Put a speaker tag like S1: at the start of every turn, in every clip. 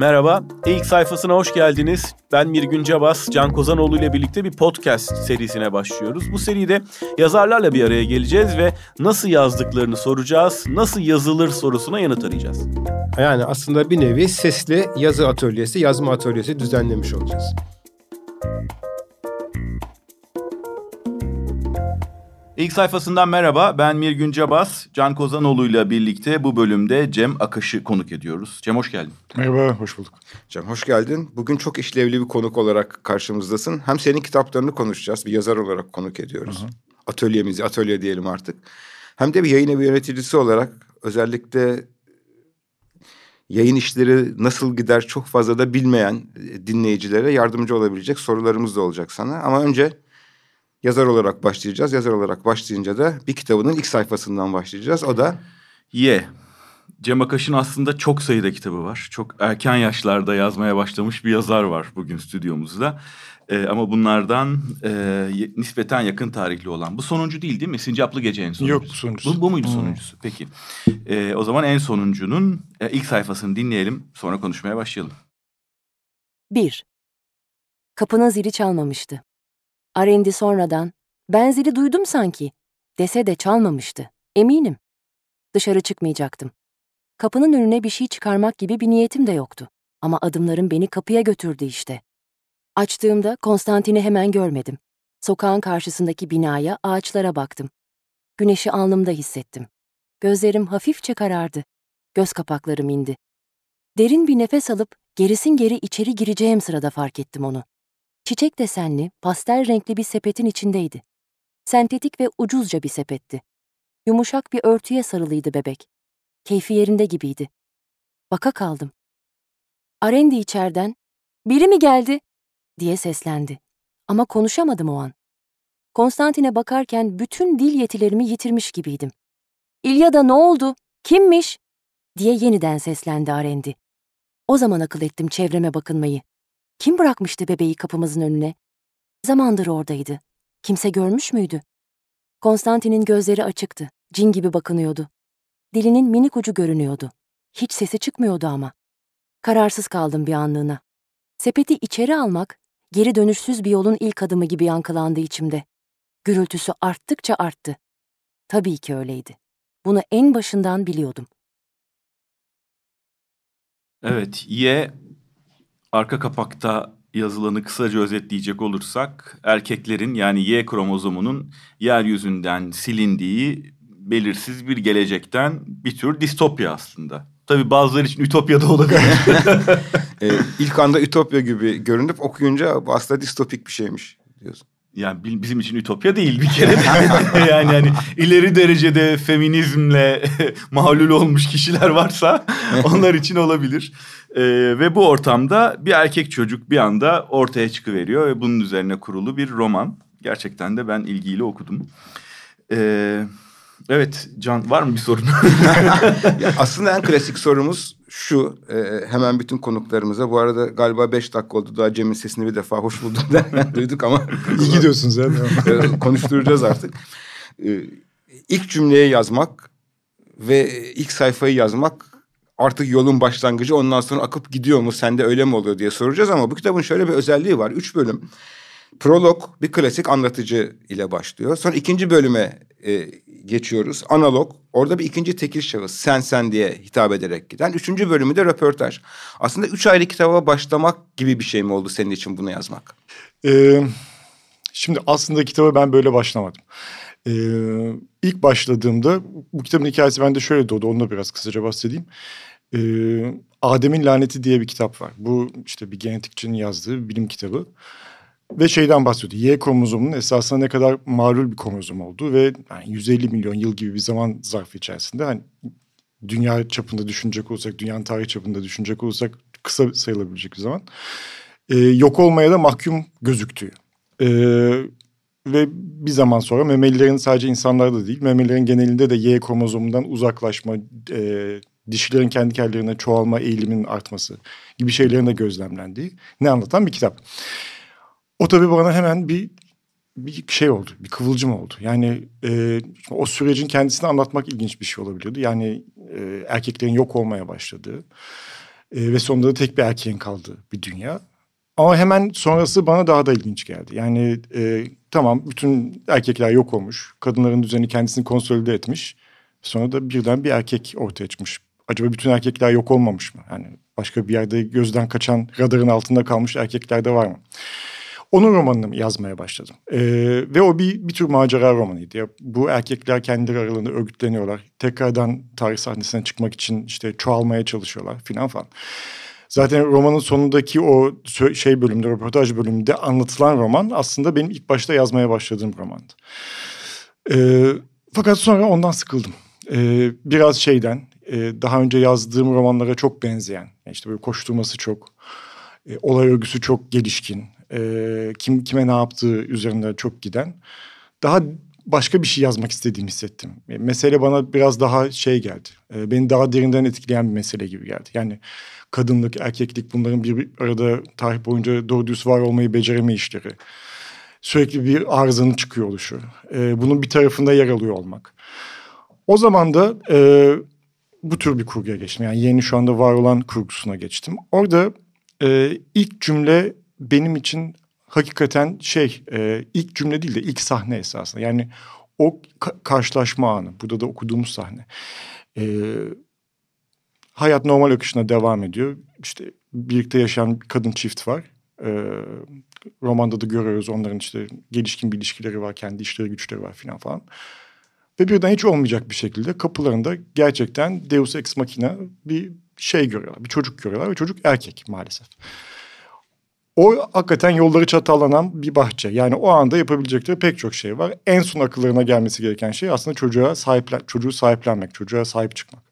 S1: Merhaba, ilk sayfasına hoş geldiniz. Ben Mirgün Cabas, Can Kozanoğlu ile birlikte bir podcast serisine başlıyoruz. Bu seride yazarlarla bir araya geleceğiz ve nasıl yazdıklarını soracağız, nasıl yazılır sorusuna yanıt arayacağız.
S2: Yani aslında bir nevi sesli yazı atölyesi, yazma atölyesi düzenlemiş olacağız.
S1: İlk sayfasından merhaba. Ben Mirgün Cabas. Can Kozanoğlu ile birlikte bu bölümde Cem Akış'ı konuk ediyoruz. Cem hoş geldin.
S3: Merhaba, hoş bulduk.
S4: Cem hoş geldin. Bugün çok işlevli bir konuk olarak karşımızdasın. Hem senin kitaplarını konuşacağız. Bir yazar olarak konuk ediyoruz. Hı hı. Atölyemizi, atölye diyelim artık. Hem de bir yayın evi yöneticisi olarak özellikle yayın işleri nasıl gider çok fazla da bilmeyen dinleyicilere yardımcı olabilecek sorularımız da olacak sana. Ama önce yazar olarak başlayacağız. Yazar olarak başlayınca da bir kitabının ilk sayfasından başlayacağız. O da...
S1: Ye. Cem Akaş'ın aslında çok sayıda kitabı var. Çok erken yaşlarda yazmaya başlamış bir yazar var bugün stüdyomuzda. Ee, ama bunlardan e, nispeten yakın tarihli olan. Bu sonuncu değil değil mi? Sincaplı Gece en sonuncusu.
S3: Yok bu sonuncusu.
S1: Bu, bu muydu hmm. sonuncusu? Peki. Ee, o zaman en sonuncunun e, ilk sayfasını dinleyelim. Sonra konuşmaya başlayalım.
S5: Bir. Kapının zili çalmamıştı. Arendi sonradan, ben zili duydum sanki, dese de çalmamıştı, eminim. Dışarı çıkmayacaktım. Kapının önüne bir şey çıkarmak gibi bir niyetim de yoktu. Ama adımlarım beni kapıya götürdü işte. Açtığımda Konstantin'i hemen görmedim. Sokağın karşısındaki binaya, ağaçlara baktım. Güneşi alnımda hissettim. Gözlerim hafifçe karardı. Göz kapaklarım indi. Derin bir nefes alıp gerisin geri içeri gireceğim sırada fark ettim onu. Çiçek desenli, pastel renkli bir sepetin içindeydi. Sentetik ve ucuzca bir sepetti. Yumuşak bir örtüye sarılıydı bebek. Keyfi yerinde gibiydi. Baka kaldım. Arendi içerden, biri mi geldi? diye seslendi. Ama konuşamadım o an. Konstantine bakarken bütün dil yetilerimi yitirmiş gibiydim. İlyada ne oldu? Kimmiş? diye yeniden seslendi Arendi. O zaman akıl ettim çevreme bakınmayı. Kim bırakmıştı bebeği kapımızın önüne? Zamandır oradaydı. Kimse görmüş müydü? Konstantin'in gözleri açıktı. Cin gibi bakınıyordu. Dilinin minik ucu görünüyordu. Hiç sesi çıkmıyordu ama. Kararsız kaldım bir anlığına. Sepeti içeri almak, geri dönüşsüz bir yolun ilk adımı gibi yankılandı içimde. Gürültüsü arttıkça arttı. Tabii ki öyleydi. Bunu en başından biliyordum.
S1: Evet, Y arka kapakta yazılanı kısaca özetleyecek olursak erkeklerin yani Y kromozomunun yeryüzünden silindiği belirsiz bir gelecekten bir tür distopya aslında. Tabii bazıları için ütopya da olabilir.
S4: ee, ilk anda ütopya gibi görünüp okuyunca aslında distopik bir şeymiş diyorsun
S1: yani bizim için ütopya değil bir kere. yani hani ileri derecede feminizmle mağlul olmuş kişiler varsa onlar için olabilir. Ee, ve bu ortamda bir erkek çocuk bir anda ortaya çıkıveriyor ve bunun üzerine kurulu bir roman. Gerçekten de ben ilgiyle okudum. Ee, evet Can var mı bir sorun?
S4: aslında en klasik sorumuz şu e, hemen bütün konuklarımıza. Bu arada galiba beş dakika oldu daha Cem'in sesini bir defa hoş buldum duyduk ama
S3: iyi gidiyorsunuz ya
S4: e, konuşturacağız artık. E, ilk cümleyi yazmak ve ilk sayfayı yazmak artık yolun başlangıcı. Ondan sonra akıp gidiyor mu sende öyle mi oluyor diye soracağız ama bu kitabın şöyle bir özelliği var. Üç bölüm prolog bir klasik anlatıcı ile başlıyor sonra ikinci bölüme e, geçiyoruz. Analog. Orada bir ikinci tekil şahıs sen sen diye hitap ederek giden. Üçüncü bölümü de röportaj. Aslında üç ayrı kitaba başlamak gibi bir şey mi oldu senin için bunu yazmak?
S3: Ee, şimdi aslında kitaba ben böyle başlamadım. Ee, ilk başladığımda bu kitabın hikayesi bende şöyle doğdu. Onu da biraz kısaca bahsedeyim. Ee, Adem'in Laneti diye bir kitap var. Bu işte bir genetikçinin yazdığı bir bilim kitabı. Ve şeyden bahsediyordu. Y kromozomunun esasında ne kadar mağrur bir kromozom olduğu ve yani 150 milyon yıl gibi bir zaman zarfı içerisinde hani dünya çapında düşünecek olursak, dünyanın tarih çapında düşünecek olursak kısa sayılabilecek bir zaman. Ee, yok olmaya da mahkum gözüktüğü. Ee, ve bir zaman sonra memelilerin sadece insanlarda değil, memelilerin genelinde de Y kromozomundan uzaklaşma, e, dişilerin kendi kendilerine çoğalma eğiliminin artması gibi şeylerin de gözlemlendiği ne anlatan bir kitap. O tabii bana hemen bir bir şey oldu, bir kıvılcım oldu. Yani e, o sürecin kendisini anlatmak ilginç bir şey olabiliyordu. Yani e, erkeklerin yok olmaya başladığı, E, ve sonunda da tek bir erkeğin kaldığı bir dünya. Ama hemen sonrası bana daha da ilginç geldi. Yani e, tamam bütün erkekler yok olmuş. Kadınların düzeni kendisini konsolide etmiş. Sonra da birden bir erkek ortaya çıkmış. Acaba bütün erkekler yok olmamış mı? Yani başka bir yerde gözden kaçan radarın altında kalmış erkekler de var mı? Onun romanını yazmaya başladım. Ee, ve o bir, bir tür macera romanıydı. Ya, bu erkekler kendileri aralarında örgütleniyorlar. Tekrardan tarih sahnesine çıkmak için işte çoğalmaya çalışıyorlar filan falan. Zaten romanın sonundaki o şey bölümde, röportaj bölümünde anlatılan roman aslında benim ilk başta yazmaya başladığım romandı. Ee, fakat sonra ondan sıkıldım. Ee, biraz şeyden, e, daha önce yazdığım romanlara çok benzeyen, işte böyle koşturması çok, e, olay örgüsü çok gelişkin, e, kim kime ne yaptığı üzerinde çok giden, daha başka bir şey yazmak istediğimi hissettim. E, mesele bana biraz daha şey geldi, e, beni daha derinden etkileyen bir mesele gibi geldi. Yani kadınlık, erkeklik bunların bir arada tarih boyunca doğru düz var olmayı beceremeyişleri. Sürekli bir arızanın çıkıyor oluşu. E, bunun bir tarafında yer alıyor olmak. O zaman da e, bu tür bir kurguya geçtim. Yani yeni şu anda var olan kurgusuna geçtim. Orada e, ilk cümle benim için hakikaten şey e, ilk cümle değil de ilk sahne esasında. Yani o ka- karşılaşma anı. Burada da okuduğumuz sahne. E, hayat normal akışına devam ediyor. İşte birlikte yaşayan kadın çift var. E, romanda da görüyoruz onların işte gelişkin bir ilişkileri var. Kendi işleri güçleri var filan falan. Ve birden hiç olmayacak bir şekilde kapılarında gerçekten Deus Ex Machina bir şey görüyorlar. Bir çocuk görüyorlar ve çocuk erkek maalesef. O hakikaten yolları çatallanan bir bahçe. Yani o anda yapabilecekleri pek çok şey var. En son akıllarına gelmesi gereken şey aslında çocuğa sahiplen, çocuğu sahiplenmek, çocuğa sahip çıkmak.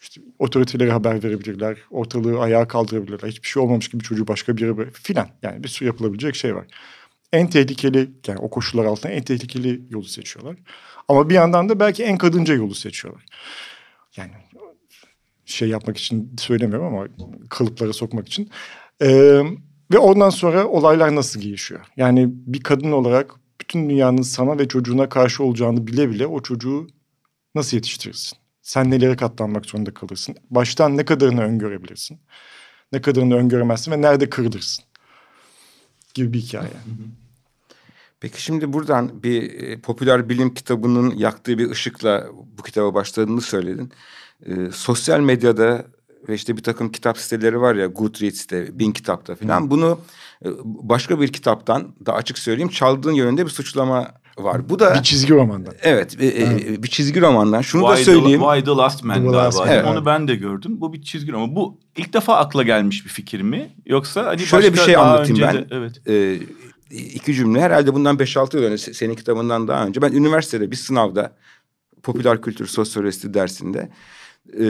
S3: İşte otoriteleri haber verebilirler, ortalığı ayağa kaldırabilirler. Hiçbir şey olmamış gibi çocuğu başka bir yere filan. Yani bir sürü yapılabilecek şey var. En tehlikeli, yani o koşullar altında en tehlikeli yolu seçiyorlar. Ama bir yandan da belki en kadınca yolu seçiyorlar. Yani şey yapmak için söylemiyorum ama kalıplara sokmak için. Ee, ve ondan sonra olaylar nasıl gelişiyor? Yani bir kadın olarak bütün dünyanın sana ve çocuğuna karşı olacağını bile bile o çocuğu nasıl yetiştirirsin? Sen nelere katlanmak zorunda kalırsın? Baştan ne kadarını öngörebilirsin? Ne kadarını öngöremezsin ve nerede kırılırsın? Gibi bir hikaye.
S4: Peki şimdi buradan bir e, popüler bilim kitabının yaktığı bir ışıkla bu kitaba başladığını söyledin. E, sosyal medyada ve işte bir takım kitap siteleri var ya Goodreads'te, Bin Kitap'ta falan. Bunu e, başka bir kitaptan da açık söyleyeyim çaldığın yönünde bir suçlama var. Bu da
S3: bir çizgi romandan.
S4: Evet, e, evet. bir çizgi romandan. Şunu Why da söyleyeyim.
S1: The, Why the Last Man the galiba. evet. Onu ben de gördüm. Bu bir çizgi roman. Bu ilk defa akla gelmiş bir fikir mi? Yoksa hani
S4: Şöyle
S1: başka
S4: bir şey anlatayım
S1: ben.
S4: De, evet. E, iki cümle herhalde bundan 5-6 yıl önce senin kitabından daha önce ben üniversitede bir sınavda popüler kültür sosyolojisi dersinde e,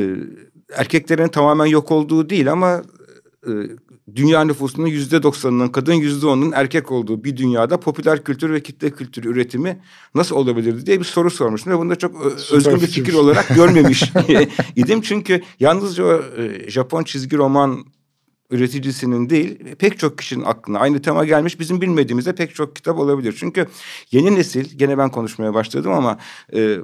S4: erkeklerin tamamen yok olduğu değil ama e, dünya nüfusunun yüzde doksanının kadın yüzde onunun erkek olduğu bir dünyada popüler kültür ve kitle kültür üretimi nasıl olabilirdi diye bir soru sormuştum ve bunu da çok Süper özgün bir fikir. olarak görmemiş idim. Çünkü yalnızca o e, Japon çizgi roman üreticisinin değil pek çok kişinin aklına aynı tema gelmiş. Bizim bilmediğimizde pek çok kitap olabilir. Çünkü yeni nesil gene ben konuşmaya başladım ama e,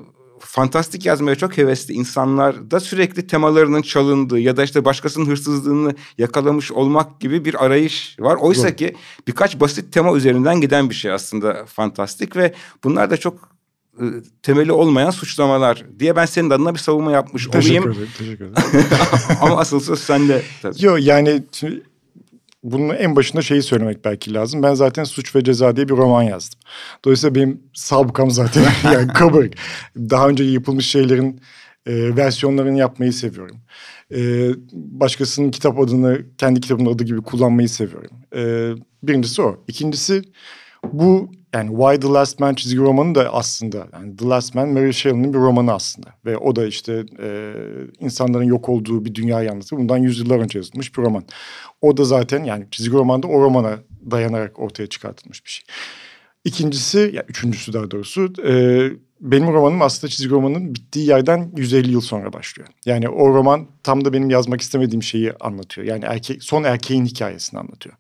S4: fantastik yazmaya çok hevesli insanlar da sürekli temalarının çalındığı ya da işte başkasının hırsızlığını yakalamış olmak gibi bir arayış var. Oysa Doğru. ki birkaç basit tema üzerinden giden bir şey aslında fantastik ve bunlar da çok e, temeli olmayan suçlamalar diye ben senin adına bir savunma yapmış
S3: teşekkür
S4: olayım.
S3: Ederim, teşekkür ederim.
S4: Ama asıl söz sende.
S3: Yok yani bunun en başında şeyi söylemek belki lazım. Ben zaten Suç ve Ceza diye bir roman yazdım. Dolayısıyla benim sabıkam zaten yani kabarık. Daha önce yapılmış şeylerin e, versiyonlarını yapmayı seviyorum. E, başkasının kitap adını kendi kitabımın adı gibi kullanmayı seviyorum. E, birincisi o. İkincisi bu yani Why the Last Man çizgi romanı da aslında yani The Last Man Mary Shelley'nin bir romanı aslında. Ve o da işte e, insanların yok olduğu bir dünya anlatıyor. Bundan yüzyıllar önce yazılmış bir roman. O da zaten yani çizgi romanda o romana dayanarak ortaya çıkartılmış bir şey. İkincisi, ya yani üçüncüsü daha doğrusu e, benim romanım aslında çizgi romanın bittiği yerden 150 yıl sonra başlıyor. Yani o roman tam da benim yazmak istemediğim şeyi anlatıyor. Yani erkek son erkeğin hikayesini anlatıyor.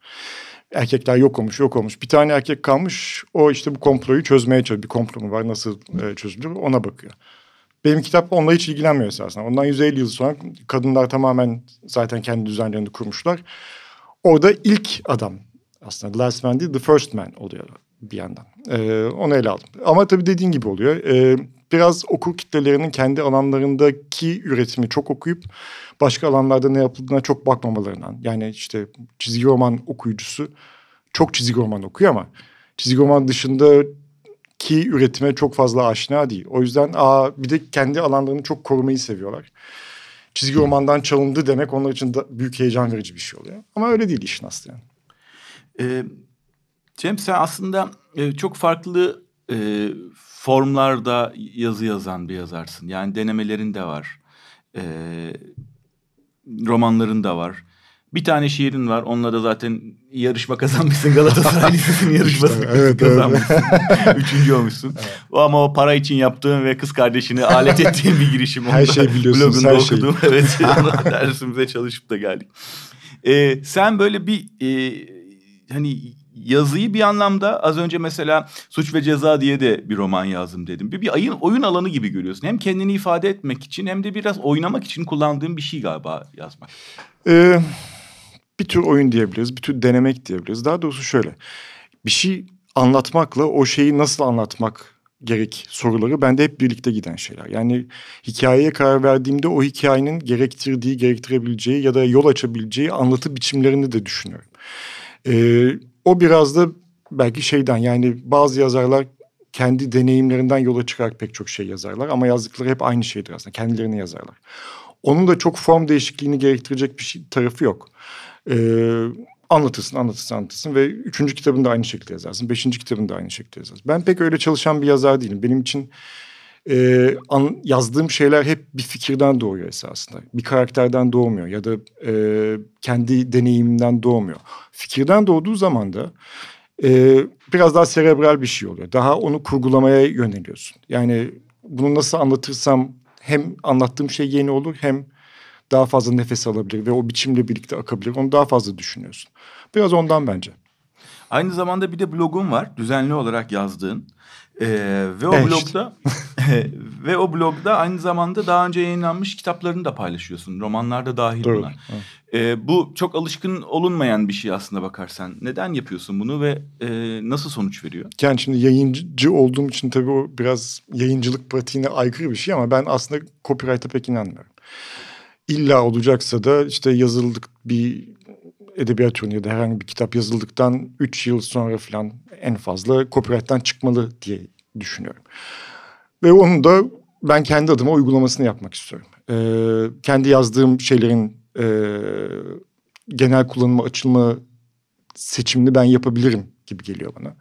S3: Erkekler yok olmuş, yok olmuş. Bir tane erkek kalmış. O işte bu komployu çözmeye çalışıyor. Bir komplo mu var, nasıl e, çözülür ona bakıyor. Benim kitap onunla hiç ilgilenmiyor esasında. Ondan 150 yıl sonra kadınlar tamamen zaten kendi düzenlerini kurmuşlar. Orada ilk adam aslında The Last Man değil The First Man oluyor bir yandan. Ee, onu ele aldım. Ama tabii dediğin gibi oluyor. Ee, biraz okur kitlelerinin kendi alanlarındaki üretimi çok okuyup başka alanlarda ne yapıldığına çok bakmamalarından. Yani işte çizgi roman okuyucusu çok çizgi roman okuyor ama çizgi roman dışında ki üretime çok fazla aşina değil. O yüzden aa, bir de kendi alanlarını çok korumayı seviyorlar. Çizgi romandan çalındı demek onlar için de büyük heyecan verici bir şey oluyor. Ama öyle değil işin aslı.
S1: Ee, Cem sen aslında e, çok farklı e, formlarda yazı yazan bir yazarsın. Yani denemelerin de var. E, romanların da var. Bir tane şiirin var. Onunla da zaten yarışma kazanmışsın. Galatasaray Lisesi'nin yarışmasını
S3: evet,
S1: kazanmışsın. Üçüncü olmuşsun. Evet. Ama o para için yaptığın ve kız kardeşini alet ettiğin bir girişim.
S3: Her şey biliyorsunuz.
S1: Blogunda her okudum. Şey. Evet. dersimize çalışıp da geldik. Ee, sen böyle bir e, hani yazıyı bir anlamda az önce mesela Suç ve Ceza diye de bir roman yazdım dedim. Bir, bir ayın oyun alanı gibi görüyorsun. Hem kendini ifade etmek için hem de biraz oynamak için kullandığın bir şey galiba yazmak.
S3: Ee, bir tür oyun diyebiliriz, bir tür denemek diyebiliriz. Daha doğrusu şöyle. Bir şey anlatmakla o şeyi nasıl anlatmak gerek soruları bende hep birlikte giden şeyler. Yani hikayeye karar verdiğimde o hikayenin gerektirdiği, gerektirebileceği ya da yol açabileceği anlatı biçimlerini de düşünüyorum. Ee, o biraz da belki şeyden yani bazı yazarlar kendi deneyimlerinden yola çıkarak pek çok şey yazarlar ama yazdıkları hep aynı şeydir aslında kendilerini yazarlar. Onun da çok form değişikliğini gerektirecek bir şey, tarafı yok. Ee, anlatırsın, anlatırsın, anlatırsın ve üçüncü kitabını da aynı şekilde yazarsın. Beşinci kitabını da aynı şekilde yazarsın. Ben pek öyle çalışan bir yazar değilim. Benim için e, an, yazdığım şeyler hep bir fikirden doğuyor esasında. Bir karakterden doğmuyor ya da e, kendi deneyimimden doğmuyor. Fikirden doğduğu zaman da e, biraz daha serebral bir şey oluyor. Daha onu kurgulamaya yöneliyorsun. Yani bunu nasıl anlatırsam hem anlattığım şey yeni olur hem daha fazla nefes alabilir ve o biçimle birlikte akabilir. Onu daha fazla düşünüyorsun. Biraz ondan bence.
S1: Aynı zamanda bir de blogun var. Düzenli olarak yazdığın. Ee, ve o evet. blogda ve o blogda aynı zamanda daha önce yayınlanmış kitaplarını da paylaşıyorsun. Romanlar da dahil Doğru. buna. Ee, bu çok alışkın olunmayan bir şey aslında bakarsan. Neden yapıyorsun bunu ve e, nasıl sonuç veriyor?
S3: Yani şimdi yayıncı olduğum için tabii o biraz yayıncılık pratiğine aykırı bir şey ama ben aslında copyright'a pek inanmıyorum. İlla olacaksa da işte yazıldık bir edebiyat ürünü ya da herhangi bir kitap yazıldıktan üç yıl sonra falan en fazla copyright'tan çıkmalı diye düşünüyorum. Ve onu da ben kendi adıma uygulamasını yapmak istiyorum. Ee, kendi yazdığım şeylerin e, genel kullanıma açılma seçimini ben yapabilirim gibi geliyor bana.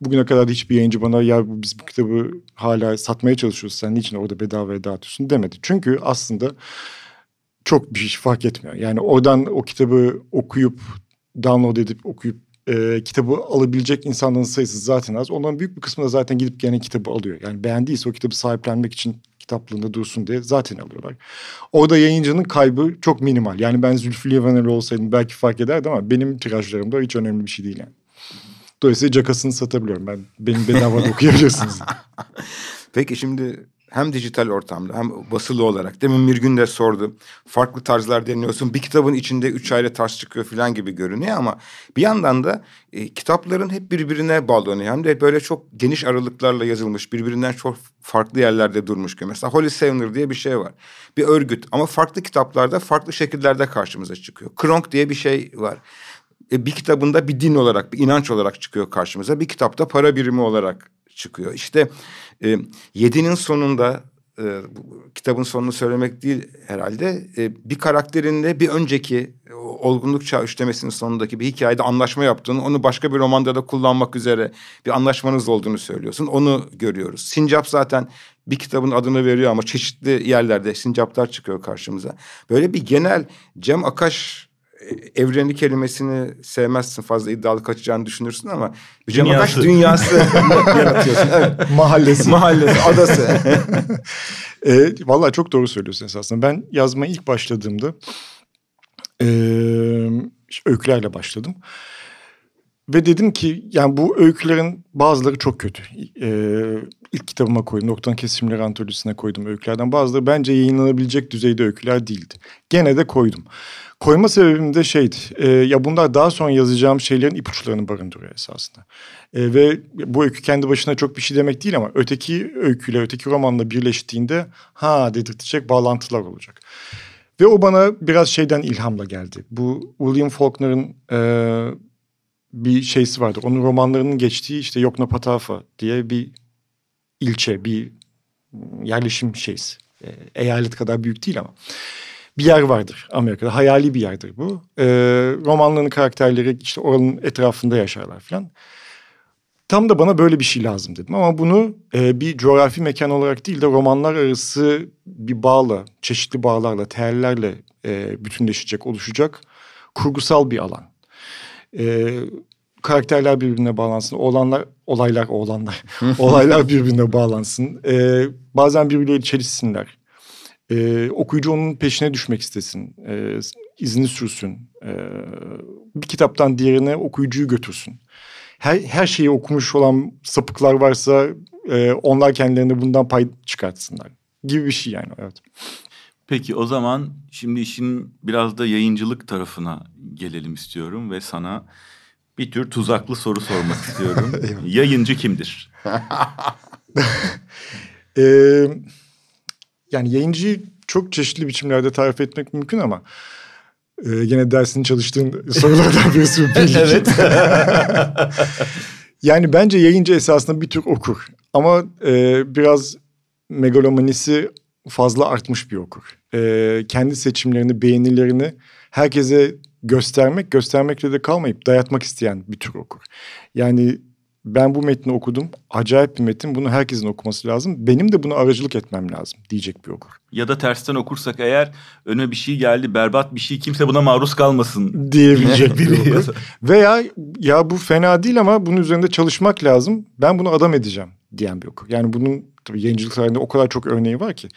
S3: Bugüne kadar hiçbir yayıncı bana ya biz bu kitabı hala satmaya çalışıyoruz sen niçin orada bedavaya dağıtıyorsun demedi. Çünkü aslında çok bir şey fark etmiyor. Yani oradan o kitabı okuyup download edip okuyup e, kitabı alabilecek insanların sayısı zaten az. Onların büyük bir kısmı da zaten gidip gene kitabı alıyor. Yani beğendiyse o kitabı sahiplenmek için kitaplığında dursun diye zaten alıyorlar. Orada yayıncının kaybı çok minimal. Yani ben Zülfü Livaneli olsaydım belki fark ederdi ama benim tirajlarımda hiç önemli bir şey değil yani. Dolayısıyla cakasını satabiliyorum ben. Benim bedava okuyabilirsiniz.
S4: Peki şimdi hem dijital ortamda hem basılı olarak. Demin bir gün de sordu. Farklı tarzlar deniyorsun. Bir kitabın içinde üç ayrı tarz çıkıyor falan gibi görünüyor ama bir yandan da e, kitapların hep birbirine bağlanıyor. Hem de böyle çok geniş aralıklarla yazılmış, birbirinden çok farklı yerlerde durmuş gibi. Mesela Holy Sailor diye bir şey var. Bir örgüt ama farklı kitaplarda farklı şekillerde karşımıza çıkıyor. Kronk diye bir şey var. E, bir kitabında bir din olarak, bir inanç olarak çıkıyor karşımıza. Bir kitapta para birimi olarak çıkıyor. İşte e, yedinin sonunda e, kitabın sonunu söylemek değil herhalde. E, bir karakterinde bir önceki olgunluk çağı üçlemesinin sonundaki bir hikayede anlaşma yaptığını, onu başka bir romanda da kullanmak üzere bir anlaşmanız olduğunu söylüyorsun. Onu görüyoruz. Sincap zaten bir kitabın adını veriyor ama çeşitli yerlerde sincaplar çıkıyor karşımıza. Böyle bir genel Cem Akaş evreni kelimesini sevmezsin fazla iddialı kaçacağını düşünürsün ama Cem Akaş dünyası yaratıyorsun. Evet.
S3: Mahallesi.
S4: Mahallesi, adası.
S3: e, vallahi çok doğru söylüyorsun esasında. Ben yazmaya ilk başladığımda e, öykülerle başladım. Ve dedim ki yani bu öykülerin bazıları çok kötü. Ee, ilk kitabıma koydum. Noktanın kesimleri antolojisine koydum öykülerden. Bazıları bence yayınlanabilecek düzeyde öyküler değildi. Gene de koydum. Koyma sebebim de şeydi. E, ya bunlar daha sonra yazacağım şeylerin ipuçlarını barındırıyor esasında. E, ve bu öykü kendi başına çok bir şey demek değil ama öteki öyküyle, öteki romanla birleştiğinde ha dedirtecek bağlantılar olacak. Ve o bana biraz şeyden ilhamla geldi. Bu William Faulkner'ın e, bir şeysi vardı. Onun romanlarının geçtiği işte Yoknapatawpha diye bir ilçe, bir yerleşim şeysi. E, eyalet kadar büyük değil ama bir yer vardır Amerika'da. Hayali bir yerdir bu. E, romanların karakterleri işte oranın etrafında yaşarlar falan. Tam da bana böyle bir şey lazım dedim ama bunu e, bir coğrafi mekan olarak değil de romanlar arası bir bağla, çeşitli bağlarla, teellerle e, bütünleşecek, oluşacak kurgusal bir alan. E, karakterler birbirine bağlansın, olanlar, olaylar, olanlar, olaylar birbirine bağlansın. E, bazen birbirleriyle çelişsinler. E, okuyucu onun peşine düşmek istesin, e, izini sürsün. E, bir kitaptan diğerine okuyucuyu götürsün. Her, her şeyi okumuş olan sapıklar varsa e, onlar kendilerine bundan pay çıkartsınlar gibi bir şey yani. Evet.
S1: Peki o zaman şimdi işin biraz da yayıncılık tarafına gelelim istiyorum ve sana bir tür tuzaklı soru sormak istiyorum. Yayıncı kimdir?
S3: ee, yani yayıncıyı çok çeşitli biçimlerde tarif etmek mümkün ama e, gene dersini çalıştığın sorulardan birisi belli evet. yani bence yayıncı esasında bir tür okur. Ama e, biraz megalomanisi fazla artmış bir okur. E, kendi seçimlerini, beğenilerini herkese göstermek, göstermekle de kalmayıp dayatmak isteyen bir tür okur. Yani ben bu metni okudum. Acayip bir metin. Bunu herkesin okuması lazım. Benim de buna aracılık etmem lazım diyecek bir okur.
S1: Ya da tersten okursak eğer öne bir şey geldi berbat bir şey kimse buna maruz kalmasın
S3: diyebilecek biri okur. Veya ya bu fena değil ama bunun üzerinde çalışmak lazım. Ben bunu adam edeceğim diyen bir okur. Yani bunun tabii yayıncılık tarihinde o kadar çok örneği var ki.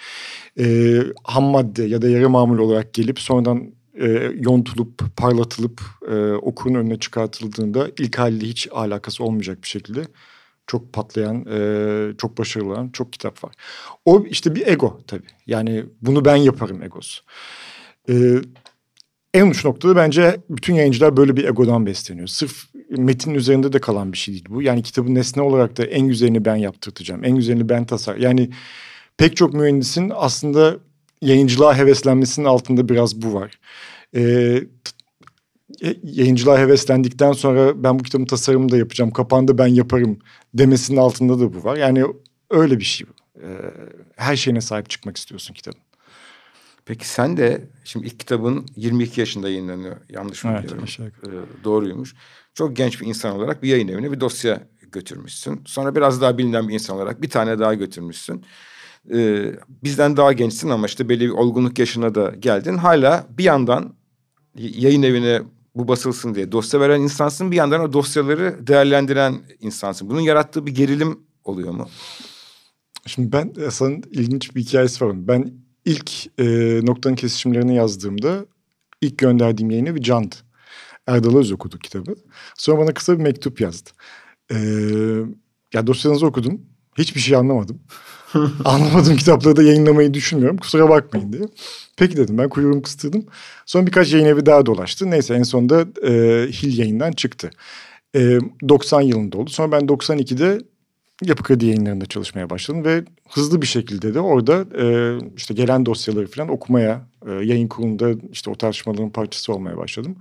S3: Ee, ham madde ya da yarı mamul olarak gelip sonradan e, yontulup, parlatılıp e, okurun önüne çıkartıldığında ilk haliyle hiç alakası olmayacak bir şekilde çok patlayan, e, çok başarılı olan çok kitap var. O işte bir ego tabii. Yani bunu ben yaparım egosu. E, en uç noktada bence bütün yayıncılar böyle bir egodan besleniyor. Sırf metin üzerinde de kalan bir şey değil bu. Yani kitabın nesne olarak da en güzelini ben yaptırtacağım. En güzelini ben tasar. Yani pek çok mühendisin aslında yayıncılığa heveslenmesinin altında biraz bu var. Ee, yayıncılığa heveslendikten sonra ben bu kitabın tasarımını da yapacağım, kapağını ben yaparım demesinin altında da bu var. Yani öyle bir şey bu. Ee, her şeyine sahip çıkmak istiyorsun kitabın.
S4: Peki sen de şimdi ilk kitabın 22 yaşında yayınlanıyor. Yanlış mı
S3: evet,
S4: biliyorum? Ee, doğruymuş. Çok genç bir insan olarak bir yayın evine bir dosya götürmüşsün. Sonra biraz daha bilinen bir insan olarak bir tane daha götürmüşsün e, bizden daha gençsin ama işte belli bir olgunluk yaşına da geldin. Hala bir yandan yayın evine bu basılsın diye dosya veren insansın. Bir yandan o dosyaları değerlendiren insansın. Bunun yarattığı bir gerilim oluyor mu?
S3: Şimdi ben Hasan'ın ilginç bir hikayesi var. Ben ilk e, noktanın kesişimlerini yazdığımda ilk gönderdiğim yayın evi Can'dı. Erdal Öz okudu kitabı. Sonra bana kısa bir mektup yazdı. Ee, ya dosyanızı okudum. Hiçbir şey anlamadım. Anlamadığım kitapları da yayınlamayı düşünmüyorum. Kusura bakmayın diye. Peki dedim ben kuyruğumu kıstırdım. Sonra birkaç yayın evi daha dolaştı. Neyse en sonunda e, Hil yayından çıktı. E, 90 yılında oldu. Sonra ben 92'de Yapı Kredi yayınlarında çalışmaya başladım. Ve hızlı bir şekilde de orada e, işte gelen dosyaları falan okumaya, e, yayın kurulunda işte o tartışmaların parçası olmaya başladım.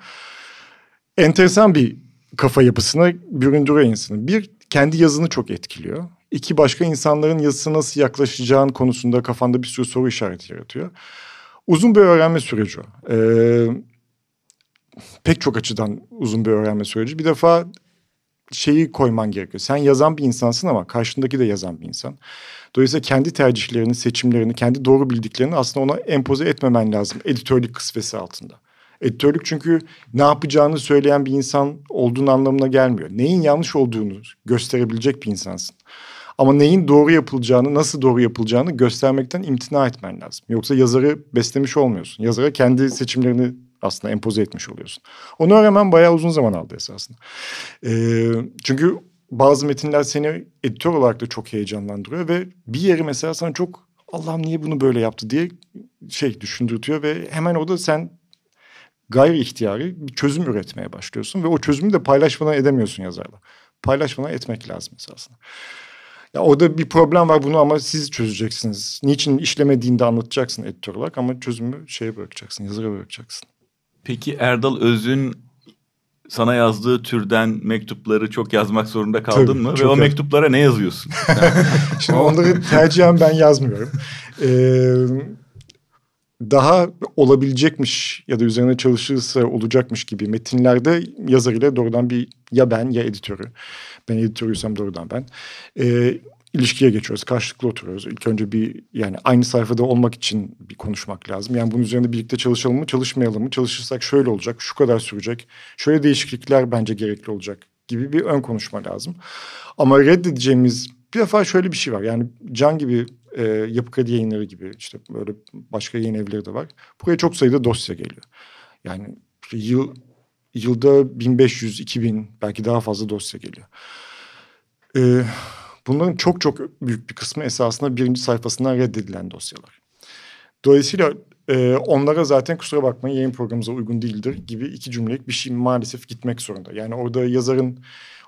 S3: Enteresan bir kafa yapısına büründürüyor insanı. Bir, kendi yazını çok etkiliyor iki başka insanların yazısı nasıl yaklaşacağın konusunda kafanda bir sürü soru işareti yaratıyor. Uzun bir öğrenme süreci o. Ee, pek çok açıdan uzun bir öğrenme süreci. Bir defa şeyi koyman gerekiyor. Sen yazan bir insansın ama karşındaki de yazan bir insan. Dolayısıyla kendi tercihlerini, seçimlerini, kendi doğru bildiklerini aslında ona empoze etmemen lazım editörlük kısvesi altında. Editörlük çünkü ne yapacağını söyleyen bir insan olduğun anlamına gelmiyor. Neyin yanlış olduğunu gösterebilecek bir insansın. Ama neyin doğru yapılacağını, nasıl doğru yapılacağını göstermekten imtina etmen lazım. Yoksa yazarı beslemiş olmuyorsun. Yazara kendi seçimlerini aslında empoze etmiş oluyorsun. Onu öğrenmem bayağı uzun zaman aldı esasında. Ee, çünkü bazı metinler seni editör olarak da çok heyecanlandırıyor ve bir yeri mesela sana çok Allah'ım niye bunu böyle yaptı diye şey düşündürtüyor ve hemen orada sen gayri ihtiyari bir çözüm üretmeye başlıyorsun ve o çözümü de paylaşmadan edemiyorsun yazarla. Paylaşmadan etmek lazım esasında. Ya orada bir problem var bunu ama siz çözeceksiniz. Niçin işlemediğini de anlatacaksın editör olarak ama çözümü şeye bırakacaksın, yazara bırakacaksın.
S1: Peki Erdal Öz'ün sana yazdığı türden mektupları çok yazmak zorunda kaldın
S3: Tabii,
S1: mı? Ve o
S3: yaz-
S1: mektuplara ne yazıyorsun?
S3: Şimdi onları tercihen ben yazmıyorum. Ee, daha olabilecekmiş ya da üzerine çalışırsa olacakmış gibi metinlerde yazar ile doğrudan bir ya ben ya editörü. Ben editörüysem doğrudan ben. Ee, ilişkiye geçiyoruz. Karşılıklı oturuyoruz. İlk önce bir yani aynı sayfada olmak için bir konuşmak lazım. Yani bunun üzerine birlikte çalışalım mı çalışmayalım mı? Çalışırsak şöyle olacak, şu kadar sürecek. Şöyle değişiklikler bence gerekli olacak gibi bir ön konuşma lazım. Ama reddedeceğimiz bir defa şöyle bir şey var. Yani Can gibi e, Yapı Kredi yayınları gibi işte böyle başka yayın evleri de var. Buraya çok sayıda dosya geliyor. Yani yıl yılda 1500, 2000 belki daha fazla dosya geliyor. E, bunların çok çok büyük bir kısmı esasında birinci sayfasından reddedilen dosyalar. Dolayısıyla e, onlara zaten kusura bakmayın yayın programımıza uygun değildir gibi iki cümlelik bir şey maalesef gitmek zorunda. Yani orada yazarın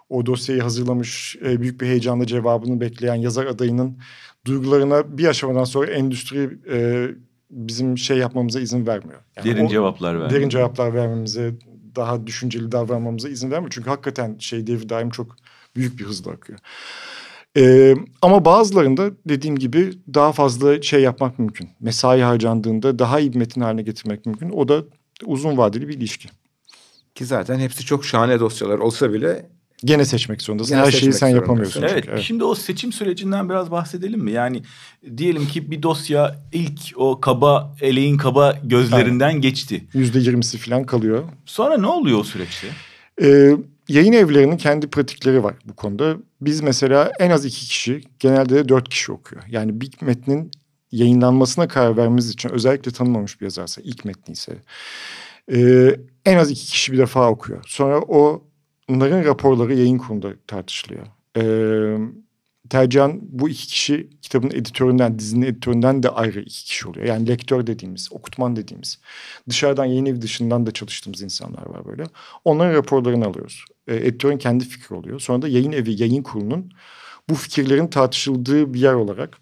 S3: o dosyayı hazırlamış e, büyük bir heyecanla cevabını bekleyen yazar adayının duygularına bir aşamadan sonra endüstri e, bizim şey yapmamıza izin vermiyor. Yani
S1: Derin
S3: o-
S1: cevaplar ver.
S3: derin cevaplar vermemize, daha düşünceli davranmamıza izin vermiyor. Çünkü hakikaten şey devir daim çok büyük bir hızla akıyor. Ee, ama bazılarında dediğim gibi daha fazla şey yapmak mümkün. Mesai harcandığında daha iyi bir metin haline getirmek mümkün. O da uzun vadeli bir ilişki.
S4: Ki zaten hepsi çok şahane dosyalar olsa bile
S3: Gene seçmek zorundasın.
S4: Gene
S3: Her şeyi
S4: seçmek
S3: sen
S4: zorundasın.
S3: yapamıyorsun.
S1: Evet,
S3: çünkü,
S1: şimdi o seçim sürecinden biraz bahsedelim mi? Yani diyelim ki bir dosya ilk o kaba eleğin kaba gözlerinden geçti.
S3: Yüzde yirmisi falan kalıyor.
S1: Sonra ne oluyor o süreçte?
S3: Ee, yayın evlerinin kendi pratikleri var bu konuda. Biz mesela en az iki kişi, genelde de dört kişi okuyor. Yani bir metnin yayınlanmasına karar vermemiz için özellikle tanınmamış bir yazarsa, ilk metni ise e, en az iki kişi bir defa okuyor. Sonra o onların raporları yayın kurulunda tartışılıyor. Ee, tercihen bu iki kişi kitabın editöründen, dizinin editöründen de ayrı iki kişi oluyor. Yani lektör dediğimiz, okutman dediğimiz. Dışarıdan yayın evi dışından da çalıştığımız insanlar var böyle. Onların raporlarını alıyoruz. E, editörün kendi fikri oluyor. Sonra da yayın evi, yayın kurulunun bu fikirlerin tartışıldığı bir yer olarak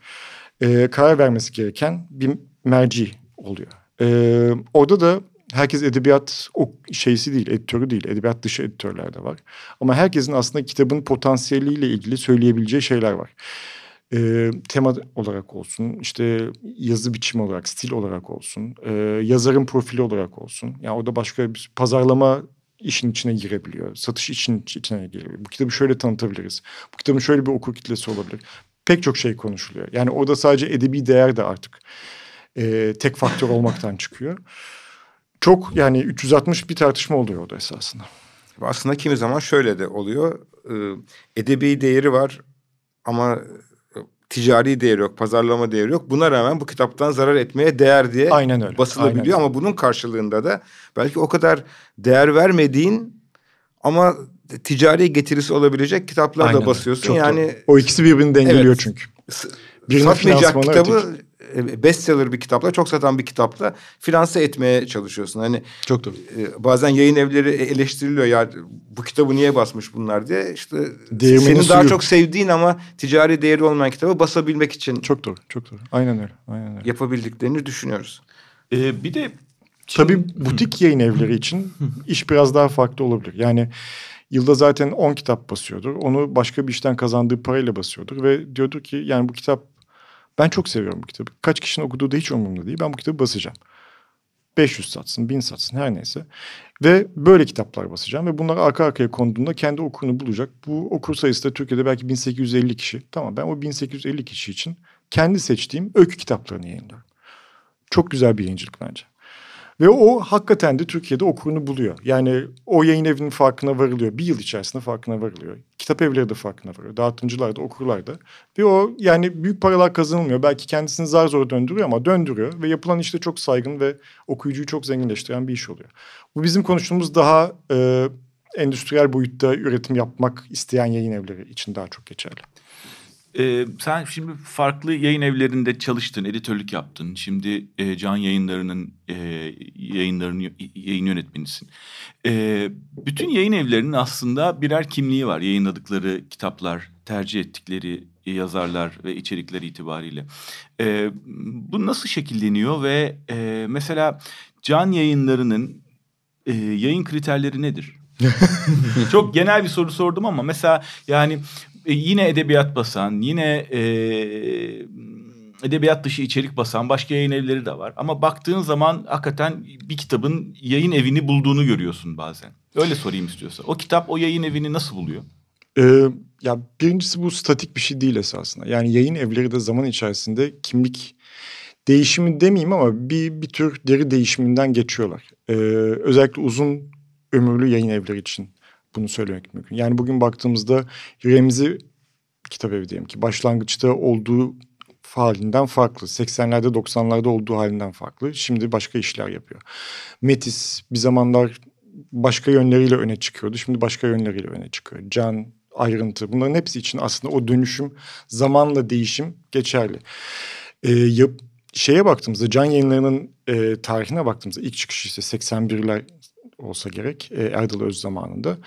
S3: e, karar vermesi gereken bir merci oluyor. E, orada da herkes edebiyat o şeysi değil, editörü değil. Edebiyat dışı editörler de var. Ama herkesin aslında kitabın potansiyeliyle ilgili söyleyebileceği şeyler var. E, tema olarak olsun, işte yazı biçimi olarak, stil olarak olsun, e, yazarın profili olarak olsun. Yani orada başka bir pazarlama işin içine girebiliyor. Satış için içine girebiliyor. Bu kitabı şöyle tanıtabiliriz. Bu kitabın şöyle bir okur kitlesi olabilir. Pek çok şey konuşuluyor. Yani orada sadece edebi değer de artık e, tek faktör olmaktan çıkıyor. Çok yani 360 bir tartışma oluyor orada esasında.
S4: aslında kimi zaman şöyle de oluyor. Ee, edebi değeri var ama e, ticari değeri yok, pazarlama değeri yok. Buna rağmen bu kitaptan zarar etmeye değer diye
S3: Aynen öyle.
S4: basılabiliyor.
S3: Aynen öyle.
S4: Ama bunun karşılığında da belki o kadar değer vermediğin ama ticari getirisi olabilecek kitaplar
S3: Aynen
S4: da basıyorsun.
S3: Çok
S4: yani
S3: doğru. o ikisi birbirini dengeliyor
S4: Evet.
S3: çünkü. Birinin
S4: satmayacak kitabı e, bestseller bir kitapla çok satan bir kitapla finanse etmeye çalışıyorsun. Hani
S3: Çok doğru.
S4: e, bazen yayın evleri eleştiriliyor ya bu kitabı niye basmış bunlar diye işte
S3: Değirmenin
S4: senin daha
S3: suyu.
S4: çok sevdiğin ama ticari değeri olmayan kitabı basabilmek için
S3: Çok doğru. Çok doğru. Aynen öyle. Aynen öyle.
S4: yapabildiklerini düşünüyoruz.
S1: Ee, bir de
S3: Tabii butik yayın evleri için iş biraz daha farklı olabilir. Yani yılda zaten 10 kitap basıyordur. Onu başka bir işten kazandığı parayla basıyordur. Ve diyordur ki yani bu kitap ben çok seviyorum bu kitabı. Kaç kişinin okuduğu da hiç umurumda değil. Ben bu kitabı basacağım. 500 satsın, 1000 satsın her neyse. Ve böyle kitaplar basacağım. Ve bunlar arka arkaya konduğunda kendi okurunu bulacak. Bu okur sayısı da Türkiye'de belki 1850 kişi. Tamam ben o 1850 kişi için kendi seçtiğim öykü kitaplarını yayınlıyorum. Çok güzel bir yayıncılık bence. Ve o hakikaten de Türkiye'de okurunu buluyor. Yani o yayın evinin farkına varılıyor. Bir yıl içerisinde farkına varılıyor. Kitap evleri de farkına varıyor. Dağıtımcılar da okurlar da. Ve o yani büyük paralar kazanılmıyor. Belki kendisini zar zor döndürüyor ama döndürüyor. Ve yapılan işte çok saygın ve okuyucuyu çok zenginleştiren bir iş oluyor. Bu bizim konuştuğumuz daha e, endüstriyel boyutta üretim yapmak isteyen yayın evleri için daha çok geçerli.
S1: Ee, sen şimdi farklı yayın evlerinde çalıştın, editörlük yaptın. Şimdi e, Can Yayınları'nın e, yayınlarının yayın yönetmenisin. E, bütün yayın evlerinin aslında birer kimliği var. Yayınladıkları kitaplar, tercih ettikleri yazarlar ve içerikler itibariyle. E, bu nasıl şekilleniyor ve e, mesela Can Yayınları'nın e, yayın kriterleri nedir? Çok genel bir soru sordum ama mesela yani e, yine edebiyat basan, yine e, edebiyat dışı içerik basan başka yayın evleri de var. Ama baktığın zaman hakikaten bir kitabın yayın evini bulduğunu görüyorsun bazen. Öyle sorayım istiyorsa. O kitap o yayın evini nasıl buluyor?
S3: Ee, ya birincisi bu statik bir şey değil esasında. Yani yayın evleri de zaman içerisinde kimlik değişimi demeyeyim ama bir, bir tür deri değişiminden geçiyorlar. Ee, özellikle uzun ömürlü yayın evleri için bunu söylemek mümkün. Yani bugün baktığımızda Remzi kitap evi diyelim ki başlangıçta olduğu halinden farklı. 80'lerde 90'larda olduğu halinden farklı. Şimdi başka işler yapıyor. Metis bir zamanlar başka yönleriyle öne çıkıyordu. Şimdi başka yönleriyle öne çıkıyor. Can, ayrıntı bunların hepsi için aslında o dönüşüm zamanla değişim geçerli. Ee, yap, şeye baktığımızda Can yayınlarının e, tarihine baktığımızda ilk çıkışı ise 81'ler olsa gerek e, Erdal Öz zamanında.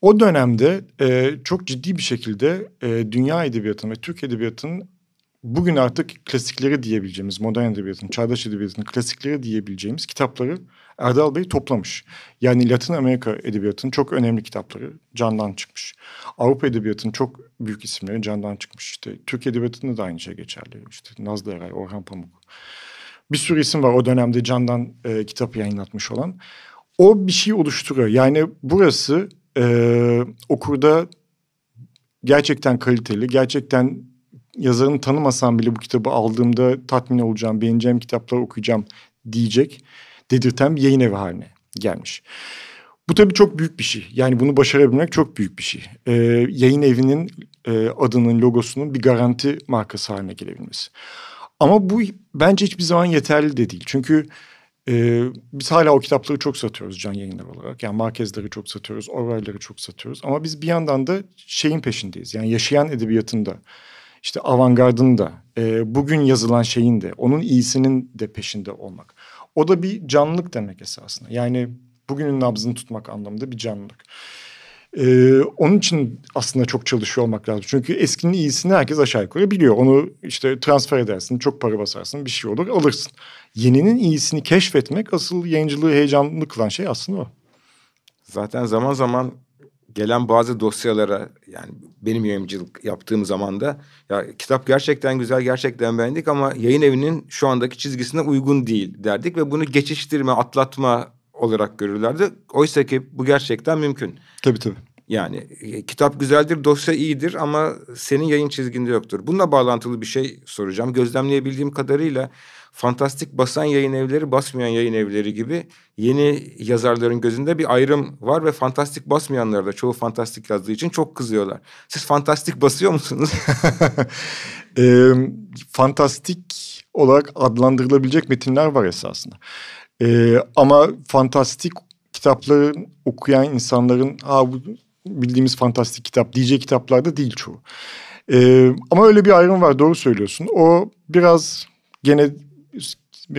S3: O dönemde e, çok ciddi bir şekilde e, dünya edebiyatının ve Türk edebiyatının bugün artık klasikleri diyebileceğimiz, modern edebiyatın, çağdaş edebiyatının klasikleri diyebileceğimiz kitapları Erdal Bey toplamış. Yani Latin Amerika edebiyatının çok önemli kitapları candan çıkmış. Avrupa edebiyatının çok büyük isimleri candan çıkmış. İşte Türk edebiyatında da aynı şey geçerli. İşte Nazlı Eray, Orhan Pamuk. Bir sürü isim var o dönemde candan e, kitap yayınlatmış olan. O bir şey oluşturuyor. Yani burası e, okurda gerçekten kaliteli, gerçekten yazarını tanımasam bile bu kitabı aldığımda tatmin olacağım, beğeneceğim kitapları okuyacağım diyecek, dedirten bir yayın evi haline gelmiş. Bu tabii çok büyük bir şey. Yani bunu başarabilmek çok büyük bir şey. Ee, yayın evinin e, adının, logosunun bir garanti markası haline gelebilmesi. Ama bu bence hiçbir zaman yeterli de değil. Çünkü ee, biz hala o kitapları çok satıyoruz can yayınlar olarak. Yani Marquez'leri çok satıyoruz, Orwell'leri çok satıyoruz. Ama biz bir yandan da şeyin peşindeyiz. Yani yaşayan edebiyatın da, işte avantgardın da, e, bugün yazılan şeyin de, onun iyisinin de peşinde olmak. O da bir canlılık demek esasında. Yani bugünün nabzını tutmak anlamında bir canlılık. Ee, onun için aslında çok çalışıyor olmak lazım. Çünkü eskinin iyisini herkes aşağı yukarı biliyor. Onu işte transfer edersin, çok para basarsın, bir şey olur alırsın. Yeninin iyisini keşfetmek asıl yayıncılığı heyecanlı kılan şey aslında o.
S4: Zaten zaman zaman gelen bazı dosyalara yani benim yayıncılık yaptığım zaman da ya kitap gerçekten güzel gerçekten beğendik ama yayın evinin şu andaki çizgisine uygun değil derdik ve bunu geçiştirme atlatma olarak görürlerdi. Oysa ki bu gerçekten mümkün.
S3: Tabii tabii.
S4: Yani e, kitap güzeldir, dosya iyidir ama senin yayın çizginde yoktur. Bununla bağlantılı bir şey soracağım. Gözlemleyebildiğim kadarıyla fantastik basan yayın evleri, basmayan yayın evleri gibi yeni yazarların gözünde bir ayrım var ve fantastik basmayanlar da çoğu fantastik yazdığı için çok kızıyorlar. Siz fantastik basıyor musunuz?
S3: e, fantastik olarak adlandırılabilecek metinler var esasında. E, ama fantastik kitapları okuyan insanların ha bu bildiğimiz fantastik kitap diyecek kitaplarda değil çoğu. E, ama öyle bir ayrım var doğru söylüyorsun. O biraz gene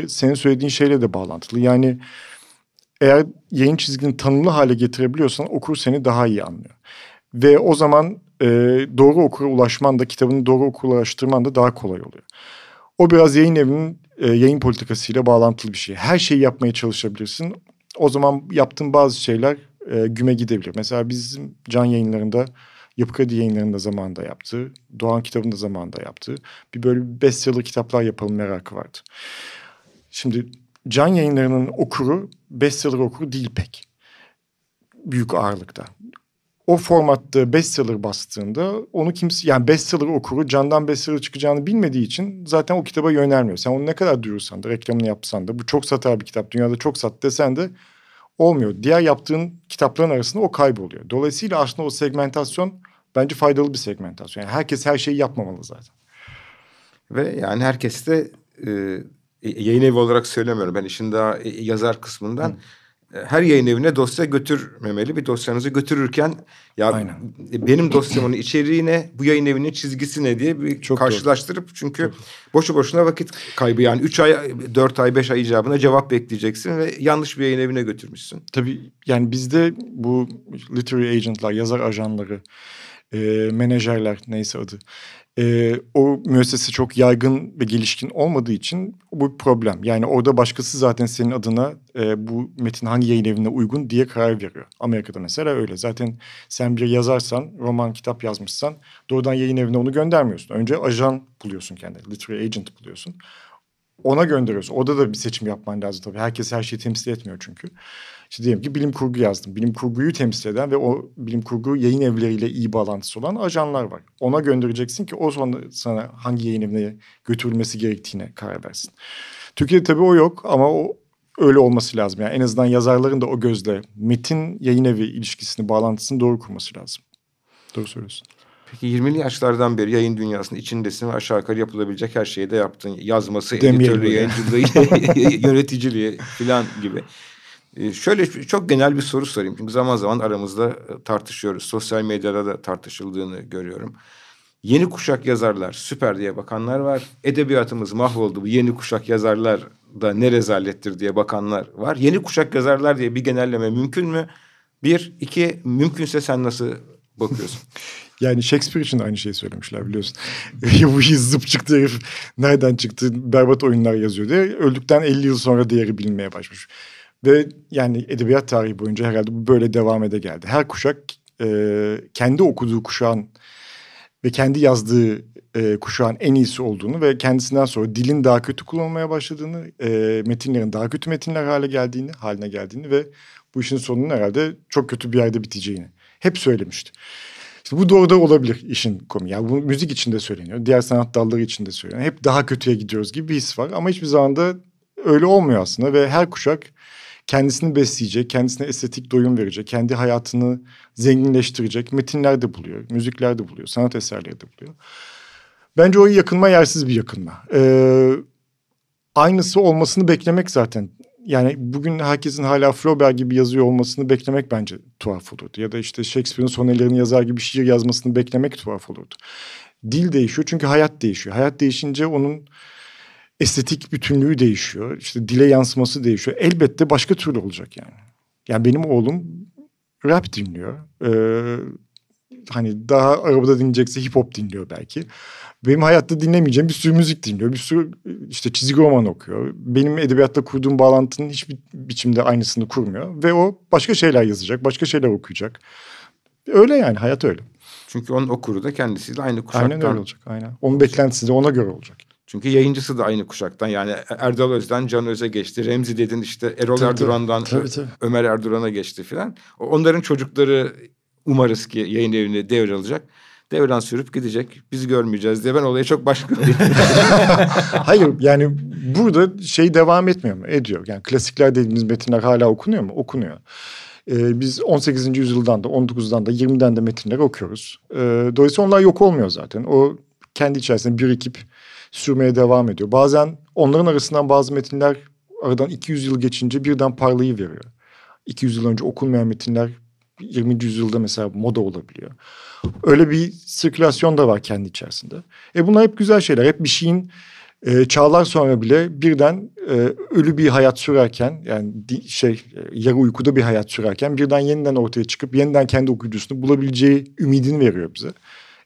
S3: senin söylediğin şeyle de bağlantılı. Yani eğer yayın çizgini tanımlı hale getirebiliyorsan okur seni daha iyi anlıyor. Ve o zaman e, doğru okura ulaşman da kitabını doğru okura ulaştırman da daha kolay oluyor. O biraz yayın evinin e, yayın politikasıyla bağlantılı bir şey. Her şeyi yapmaya çalışabilirsin. O zaman yaptığın bazı şeyler e, güme gidebilir. Mesela bizim can yayınlarında Yapı Kredi yayınlarında zamanında yaptı. Doğan kitabında zamanında yaptı. Bir böyle bir bestseller kitaplar yapalım merakı vardı. Şimdi can yayınlarının okuru bestseller okuru değil pek. Büyük ağırlıkta o formatta bestseller bastığında onu kimse yani bestseller okuru candan bestseller çıkacağını bilmediği için zaten o kitaba yönelmiyor. Sen onu ne kadar duyursan da reklamını yapsan da bu çok satar bir kitap dünyada çok sat desen de olmuyor. Diğer yaptığın kitapların arasında o kayboluyor. Dolayısıyla aslında o segmentasyon Bence faydalı bir segmentasyon. Yani herkes her şeyi yapmamalı zaten.
S4: Ve yani herkes de e, yayın evi olarak söylemiyorum. Ben işin daha e, yazar kısmından... Hı her yayın evine dosya götürmemeli. Bir dosyanızı götürürken ya Aynen. benim dosyamın içeriğine bu yayın evinin çizgisi ne diye bir Çok karşılaştırıp doğru. çünkü Çok. boşu boşuna vakit kaybı yani üç ay dört ay beş ay icabına cevap bekleyeceksin ve yanlış bir yayın evine götürmüşsün.
S3: Tabii yani bizde bu literary agentlar yazar ajanları e, menajerler neyse adı e, o müessese çok yaygın ve gelişkin olmadığı için bu bir problem. Yani orada başkası zaten senin adına e, bu metin hangi yayın evine uygun diye karar veriyor. Amerika'da mesela öyle. Zaten sen bir yazarsan, roman, kitap yazmışsan doğrudan yayın evine onu göndermiyorsun. Önce ajan buluyorsun kendine, literary agent buluyorsun. Ona gönderiyorsun. Orada da bir seçim yapman lazım tabii. Herkes her şeyi temsil etmiyor çünkü. İşte diyelim ki bilim kurgu yazdım. Bilim kurguyu temsil eden ve o bilim kurgu yayın evleriyle iyi bağlantısı olan ajanlar var. Ona göndereceksin ki o sonra sana hangi yayın evine götürülmesi gerektiğine karar versin. Türkiye'de tabii o yok ama o öyle olması lazım. Yani en azından yazarların da o gözle metin yayın evi ilişkisini, bağlantısını doğru kurması lazım. Doğru söylüyorsun.
S4: Peki 20'li yaşlardan beri yayın dünyasının içindesin ve aşağı yukarı yapılabilecek her şeyi de yaptın. Yazması, editörlüğü, yayıncılığı, yöneticiliği falan gibi. Ee, şöyle çok genel bir soru sorayım. Çünkü zaman zaman aramızda e, tartışıyoruz. Sosyal medyada da tartışıldığını görüyorum. Yeni kuşak yazarlar süper diye bakanlar var. Edebiyatımız mahvoldu. Bu yeni kuşak yazarlar da ne rezalettir diye bakanlar var. Yeni kuşak yazarlar diye bir genelleme mümkün mü? Bir, iki, mümkünse sen nasıl bakıyorsun?
S3: Yani Shakespeare için de aynı şeyi söylemişler biliyorsun. Bu zıp çıktı herif nereden çıktı berbat oyunlar yazıyor diye. Öldükten 50 yıl sonra değeri bilinmeye başlamış. Ve yani edebiyat tarihi boyunca herhalde bu böyle devam ede geldi. Her kuşak e, kendi okuduğu kuşağın ve kendi yazdığı e, kuşağın en iyisi olduğunu ve kendisinden sonra dilin daha kötü kullanılmaya başladığını, e, metinlerin daha kötü metinler hale geldiğini, haline geldiğini ve bu işin sonunun herhalde çok kötü bir yerde biteceğini hep söylemişti. İşte bu doğru olabilir işin komi. Yani bu müzik içinde söyleniyor. Diğer sanat dalları içinde söyleniyor. Hep daha kötüye gidiyoruz gibi bir his var. Ama hiçbir zaman da öyle olmuyor aslında. Ve her kuşak kendisini besleyecek, kendisine estetik doyum verecek, kendi hayatını zenginleştirecek metinler de buluyor, müzikler de buluyor, sanat eserleri de buluyor. Bence o yakınma yersiz bir yakınma. Ee, aynısı olmasını beklemek zaten. Yani bugün herkesin hala Flaubert gibi yazıyor olmasını beklemek bence tuhaf olurdu. Ya da işte Shakespeare'in sonelerini yazar gibi şiir yazmasını beklemek tuhaf olurdu. Dil değişiyor çünkü hayat değişiyor. Hayat değişince onun estetik bütünlüğü değişiyor. İşte dile yansıması değişiyor. Elbette başka türlü olacak yani. Yani benim oğlum rap dinliyor. Ee, hani daha arabada dinleyecekse hip hop dinliyor belki. Benim hayatta dinlemeyeceğim bir sürü müzik dinliyor. Bir sürü işte çizgi roman okuyor. Benim edebiyatta kurduğum bağlantının hiçbir biçimde aynısını kurmuyor. Ve o başka şeyler yazacak, başka şeyler okuyacak. Öyle yani hayat öyle.
S4: Çünkü onun okuru da kendisiyle aynı kuşaktan.
S3: Aynen öyle olacak aynen. Onun beklentisi de ona göre olacak.
S4: Çünkü yayıncısı da aynı kuşaktan. Yani Erdal Öz'den Can Öz'e geçti. Remzi dedin işte Erol tabii, Erduran'dan tabii, tabii. Ömer Erduran'a geçti filan. Onların çocukları umarız ki yayın evini devralacak. Devran sürüp gidecek. Biz görmeyeceğiz diye ben olaya çok başka
S3: Hayır yani burada şey devam etmiyor mu? Ediyor. Yani klasikler dediğimiz metinler hala okunuyor mu? Okunuyor. Ee, biz 18. yüzyıldan da 19'dan da 20'den de metinler okuyoruz. Ee, dolayısıyla onlar yok olmuyor zaten. O kendi içerisinde birikip sürmeye devam ediyor. Bazen onların arasından bazı metinler aradan 200 yıl geçince birden parlayı veriyor. 200 yıl önce okunmayan metinler 20. yüzyılda mesela moda olabiliyor. Öyle bir sirkülasyon da var kendi içerisinde. E bunlar hep güzel şeyler. Hep bir şeyin e, çağlar sonra bile birden e, ölü bir hayat sürerken yani şey e, yarı uykuda bir hayat sürerken birden yeniden ortaya çıkıp yeniden kendi okuyucusunu bulabileceği ümidini veriyor bize.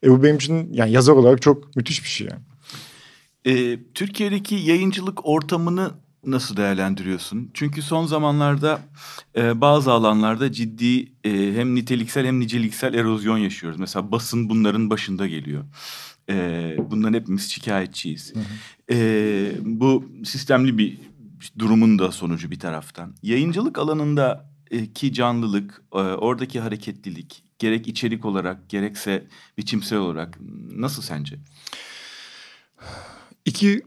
S3: E bu benim için yani yazar olarak çok müthiş bir şey yani.
S1: E, Türkiye'deki yayıncılık ortamını nasıl değerlendiriyorsun? Çünkü son zamanlarda e, bazı alanlarda ciddi e, hem niteliksel hem niceliksel erozyon yaşıyoruz. Mesela basın bunların başında geliyor. E, bundan hepimiz şikayetçiyiz. Hı hı. E, bu sistemli bir durumun da sonucu bir taraftan. Yayıncılık alanında e, ki canlılık, e, oradaki hareketlilik gerek içerik olarak gerekse biçimsel olarak nasıl sence?
S3: İki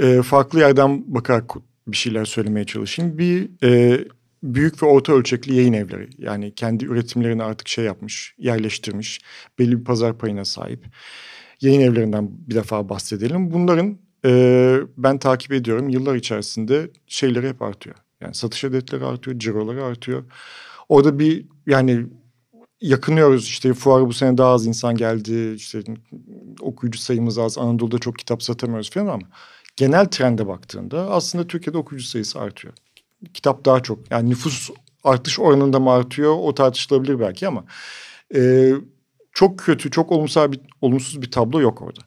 S3: e, farklı yerden bakarak bir şeyler söylemeye çalışayım. Bir e, büyük ve orta ölçekli yayın evleri. Yani kendi üretimlerini artık şey yapmış, yerleştirmiş, belli bir pazar payına sahip. Yayın evlerinden bir defa bahsedelim. Bunların e, ben takip ediyorum yıllar içerisinde şeyleri hep artıyor. Yani satış hedefleri artıyor, ciroları artıyor. Orada bir yani yakınıyoruz. İşte fuara bu sene daha az insan geldi. İşte okuyucu sayımız az. Anadolu'da çok kitap satamıyoruz falan ama genel trende baktığında aslında Türkiye'de okuyucu sayısı artıyor. Kitap daha çok. Yani nüfus artış oranında mı artıyor? O tartışılabilir belki ama e, çok kötü çok olumsuz bir, olumsuz bir tablo yok orada.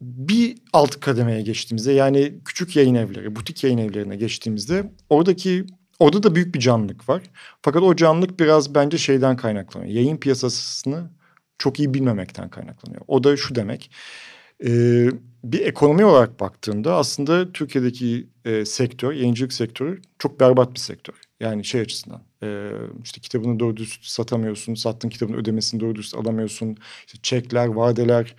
S3: Bir alt kademeye geçtiğimizde yani küçük yayın evleri, butik yayın evlerine geçtiğimizde oradaki Orada da büyük bir canlılık var. Fakat o canlılık biraz bence şeyden kaynaklanıyor. Yayın piyasasını çok iyi bilmemekten kaynaklanıyor. O da şu demek. E, bir ekonomi olarak baktığında aslında Türkiye'deki e, sektör, yayıncılık sektörü çok berbat bir sektör. Yani şey açısından e, işte kitabını doğru dürüst satamıyorsun, sattığın kitabın ödemesini doğru dürüst alamıyorsun. İşte çekler, vadeler,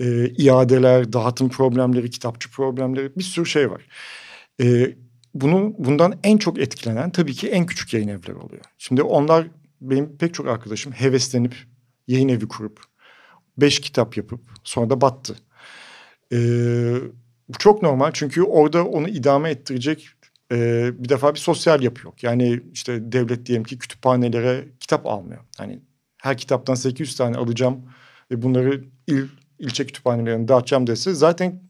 S3: e, iadeler, dağıtım problemleri, kitapçı problemleri bir sürü şey var. E, bunu bundan en çok etkilenen tabii ki en küçük yayın evleri oluyor. Şimdi onlar benim pek çok arkadaşım heveslenip yayın evi kurup beş kitap yapıp sonra da battı. Ee, bu çok normal çünkü orada onu idame ettirecek e, bir defa bir sosyal yapı yok. Yani işte devlet diyelim ki kütüphanelere kitap almıyor. Hani her kitaptan 800 tane alacağım ve bunları il, ilçe kütüphanelerine dağıtacağım dese zaten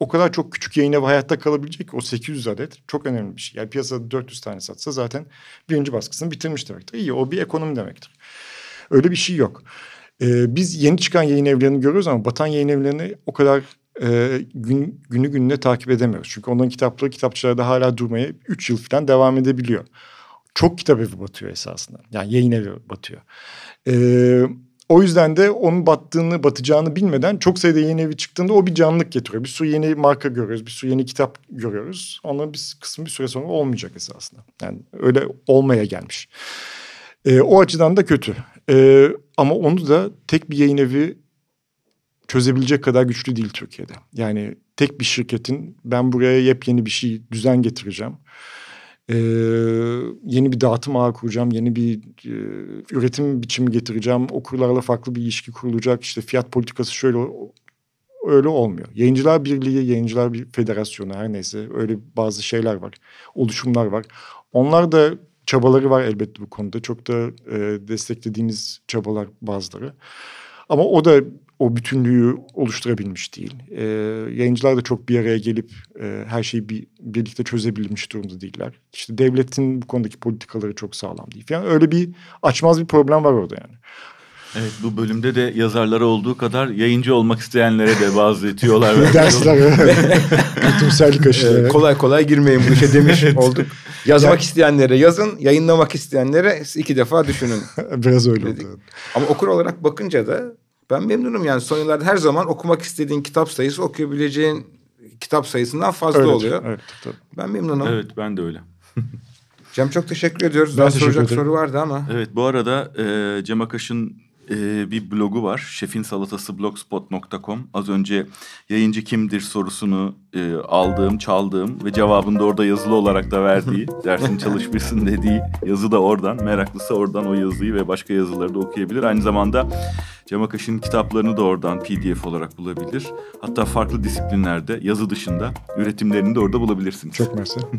S3: o kadar çok küçük yayın evi hayatta kalabilecek o 800 adet çok önemli bir şey. Yani piyasada 400 tane satsa zaten birinci baskısını bitirmiş demektir. İyi o bir ekonomi demektir. Öyle bir şey yok. Ee, biz yeni çıkan yayın evlerini görüyoruz ama batan yayın evlerini o kadar e, gün, günü gününe takip edemiyoruz. Çünkü onların kitapları kitapçılarda hala durmaya 3 yıl falan devam edebiliyor. Çok kitap evi batıyor esasında. Yani yayın evi batıyor. Ee, o yüzden de onun battığını, batacağını bilmeden çok sayıda yeni evi çıktığında o bir canlılık getiriyor. Bir sürü yeni marka görüyoruz, bir sürü yeni kitap görüyoruz. Onların bir kısmı bir süre sonra olmayacak esasında. Yani öyle olmaya gelmiş. Ee, o açıdan da kötü. Ee, ama onu da tek bir yayın evi çözebilecek kadar güçlü değil Türkiye'de. Yani tek bir şirketin ben buraya yepyeni bir şey düzen getireceğim ee, yeni bir dağıtım ağı kuracağım, yeni bir e, üretim biçimi getireceğim, okurlarla farklı bir ilişki kurulacak, işte fiyat politikası şöyle öyle olmuyor. Yayıncılar Birliği, Yayıncılar bir Federasyonu her neyse öyle bazı şeyler var, oluşumlar var. Onlar da çabaları var elbette bu konuda. Çok da e, desteklediğimiz çabalar bazıları. Ama o da o bütünlüğü oluşturabilmiş değil. E, yayıncılar da çok bir araya gelip e, her şeyi bir, birlikte çözebilmiş durumda değiller. İşte devletin bu konudaki politikaları çok sağlam değil. Yani öyle bir açmaz bir problem var orada yani.
S1: Evet bu bölümde de yazarlara olduğu kadar yayıncı olmak isteyenlere de bazı tüyolar
S3: Dersler. Bütünsellik aşıları.
S4: Evet, kolay kolay girmeyin bu işe demiş olduk. Yazmak yani, isteyenlere yazın, yayınlamak isteyenlere iki defa düşünün.
S3: Biraz öyle dedik. oldu.
S4: Ama okur olarak bakınca da ben memnunum yani son yıllarda her zaman okumak istediğin kitap sayısı okuyabileceğin kitap sayısından fazla
S3: evet,
S4: oluyor.
S3: Evet, tabii.
S4: Ben memnunum.
S1: Evet ben de öyle.
S4: Cem çok teşekkür ediyoruz. Ben Daha soracak ederim. soru vardı ama.
S1: Evet bu arada e, Cem Akaş'ın e, bir blogu var. Şefin salatası blogspot.com. Az önce yayıncı kimdir sorusunu e, aldığım, çaldığım ve cevabını da orada yazılı olarak da verdiği, dersin çalışmışsın dediği yazı da oradan. Meraklısı oradan o yazıyı ve başka yazıları da okuyabilir. Aynı zamanda Cem Akaş'ın kitaplarını da oradan pdf olarak bulabilir. Hatta farklı disiplinlerde yazı dışında üretimlerini de orada bulabilirsiniz.
S3: Çok mersi.